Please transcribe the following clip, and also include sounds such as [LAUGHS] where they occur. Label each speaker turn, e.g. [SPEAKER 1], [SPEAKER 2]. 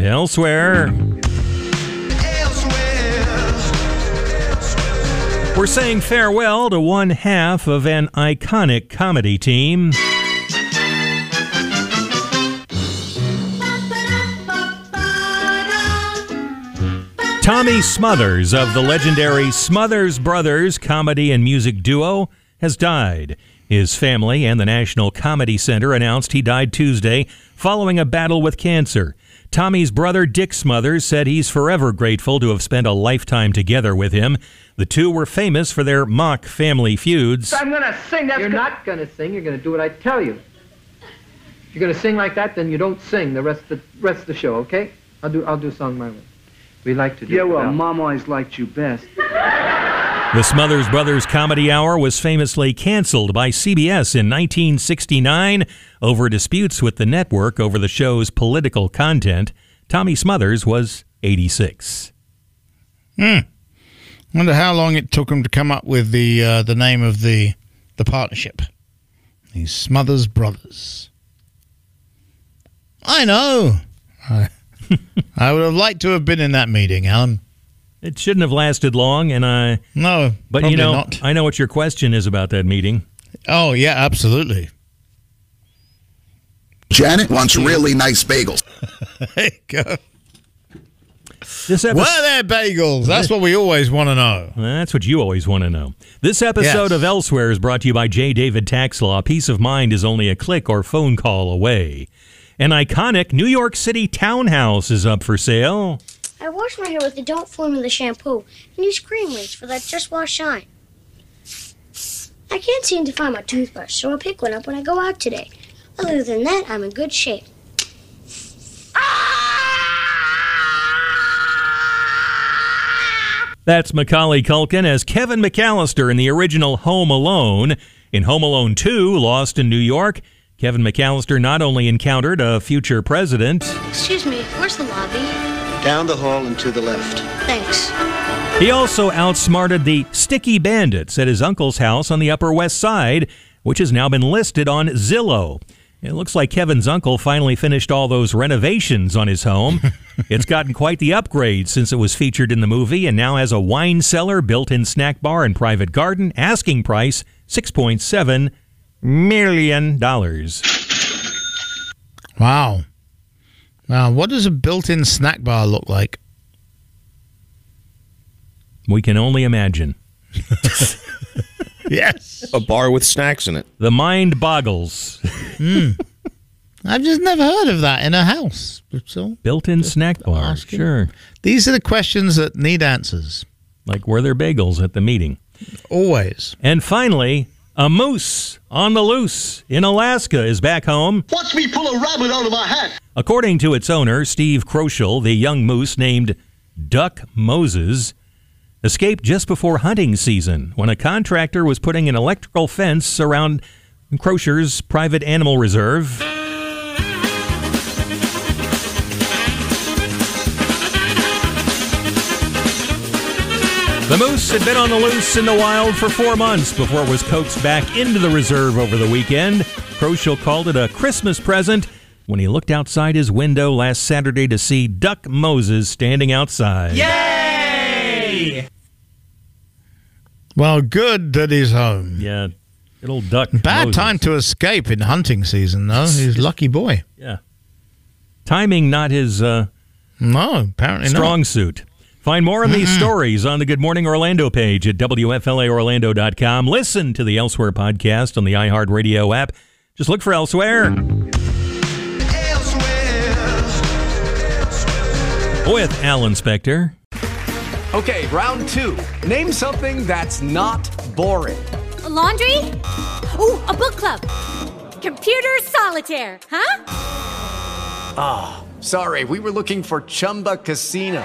[SPEAKER 1] Elsewhere. We're saying farewell to one half of an iconic comedy team. Tommy Smothers of the legendary Smothers Brothers comedy and music duo has died. His family and the National Comedy Center announced he died Tuesday following a battle with cancer. Tommy's brother Dick Smothers said he's forever grateful to have spent a lifetime together with him. The two were famous for their mock family feuds.
[SPEAKER 2] I'm gonna sing. That's you're not gonna sing. You're gonna do what I tell you. If you're gonna sing like that, then you don't sing the rest of the rest of the show. Okay? I'll do I'll do a song my way. We like to do.
[SPEAKER 3] Yeah, well, Mom always liked you best.
[SPEAKER 1] The Smothers Brothers Comedy Hour was famously canceled by CBS in 1969 over disputes with the network over the show's political content. Tommy Smothers was 86. Hmm.
[SPEAKER 4] Wonder how long it took him to come up with the uh, the name of the the partnership. The Smothers Brothers. I know. I, [LAUGHS] I would have liked to have been in that meeting, Alan.
[SPEAKER 1] It shouldn't have lasted long, and I.
[SPEAKER 4] No,
[SPEAKER 1] But you know,
[SPEAKER 4] not.
[SPEAKER 1] I know what your question is about that meeting.
[SPEAKER 4] Oh yeah, absolutely.
[SPEAKER 5] Janet wants really nice bagels. [LAUGHS]
[SPEAKER 4] There you go.
[SPEAKER 1] This episode.
[SPEAKER 4] Were there bagels? That's what we always want to know.
[SPEAKER 1] That's what you always want to know. This episode
[SPEAKER 4] Yes.
[SPEAKER 1] of Elsewhere is brought to you by J. David Tax Law. Peace of mind is only a click or phone call away. An iconic New York City townhouse is up for sale.
[SPEAKER 6] I wash my hair with the Don't Formula shampoo and use cream rinse for that Just Wash Shine. I can't seem to find my toothbrush, so I'll pick one up when I go out today. Other than that, I'm in good shape.
[SPEAKER 1] That's Macaulay Culkin as Kevin McAllister in the original Home Alone. In Home Alone 2, Lost in New York, Kevin McAllister not only encountered a future president,
[SPEAKER 6] Excuse me, where's the lobby?
[SPEAKER 7] Down the hall and to the left.
[SPEAKER 6] Thanks.
[SPEAKER 1] he also outsmarted the Sticky Bandits at his uncle's house on the Upper West Side, which has now been listed on Zillow. It looks like Kevin's uncle finally finished all those renovations on his home. [LAUGHS] it's gotten quite the upgrade since it was featured in the movie and now has a wine cellar, built in snack bar, and private garden. Asking price $6.7 million.
[SPEAKER 4] Wow. Wow. What does a built-in snack bar look like?
[SPEAKER 1] We can only imagine. [LAUGHS]
[SPEAKER 4] Yes.
[SPEAKER 8] A bar with snacks in it.
[SPEAKER 1] The mind boggles. Hmm.
[SPEAKER 4] I've just never heard of that in a house. So
[SPEAKER 1] Built in snack bar.
[SPEAKER 4] asking.
[SPEAKER 1] Sure.
[SPEAKER 4] these are the questions that need answers.
[SPEAKER 1] Like were there bagels at the meeting?
[SPEAKER 4] Always.
[SPEAKER 1] And finally, a moose on the loose in Alaska is back home.
[SPEAKER 7] Watch me pull a rabbit out of my hat.
[SPEAKER 1] According to its owner, Steve Kroschel, the young moose named Duck Moses escaped just before hunting season when a contractor was putting an electrical fence around Kroschel's private animal reserve. The moose had been on the loose in the wild for four months before it was coaxed back into the reserve over the weekend. Kroschel called it a Christmas present when he looked outside his window last Saturday to see Duck Moses standing outside.
[SPEAKER 4] Yay! Well, good that he's home.
[SPEAKER 1] Yeah, good old Duck.
[SPEAKER 4] Bad
[SPEAKER 1] Moses.
[SPEAKER 4] time to escape in hunting season, though. He's a lucky boy.
[SPEAKER 1] Yeah. Timing not his uh,
[SPEAKER 4] No, apparently
[SPEAKER 1] strong
[SPEAKER 4] not.
[SPEAKER 1] suit. Find more of these stories on the Good Morning Orlando page at WFLAOrlando.com. Listen to the Elsewhere podcast on the iHeartRadio app. Just look for Elsewhere. Elsewhere. With Alan Spector.
[SPEAKER 9] Okay, round two. Name something that's not boring.
[SPEAKER 10] A laundry? Ooh, a book club. Computer solitaire, huh?
[SPEAKER 9] Ah, sorry, we were looking for Chumba Casino.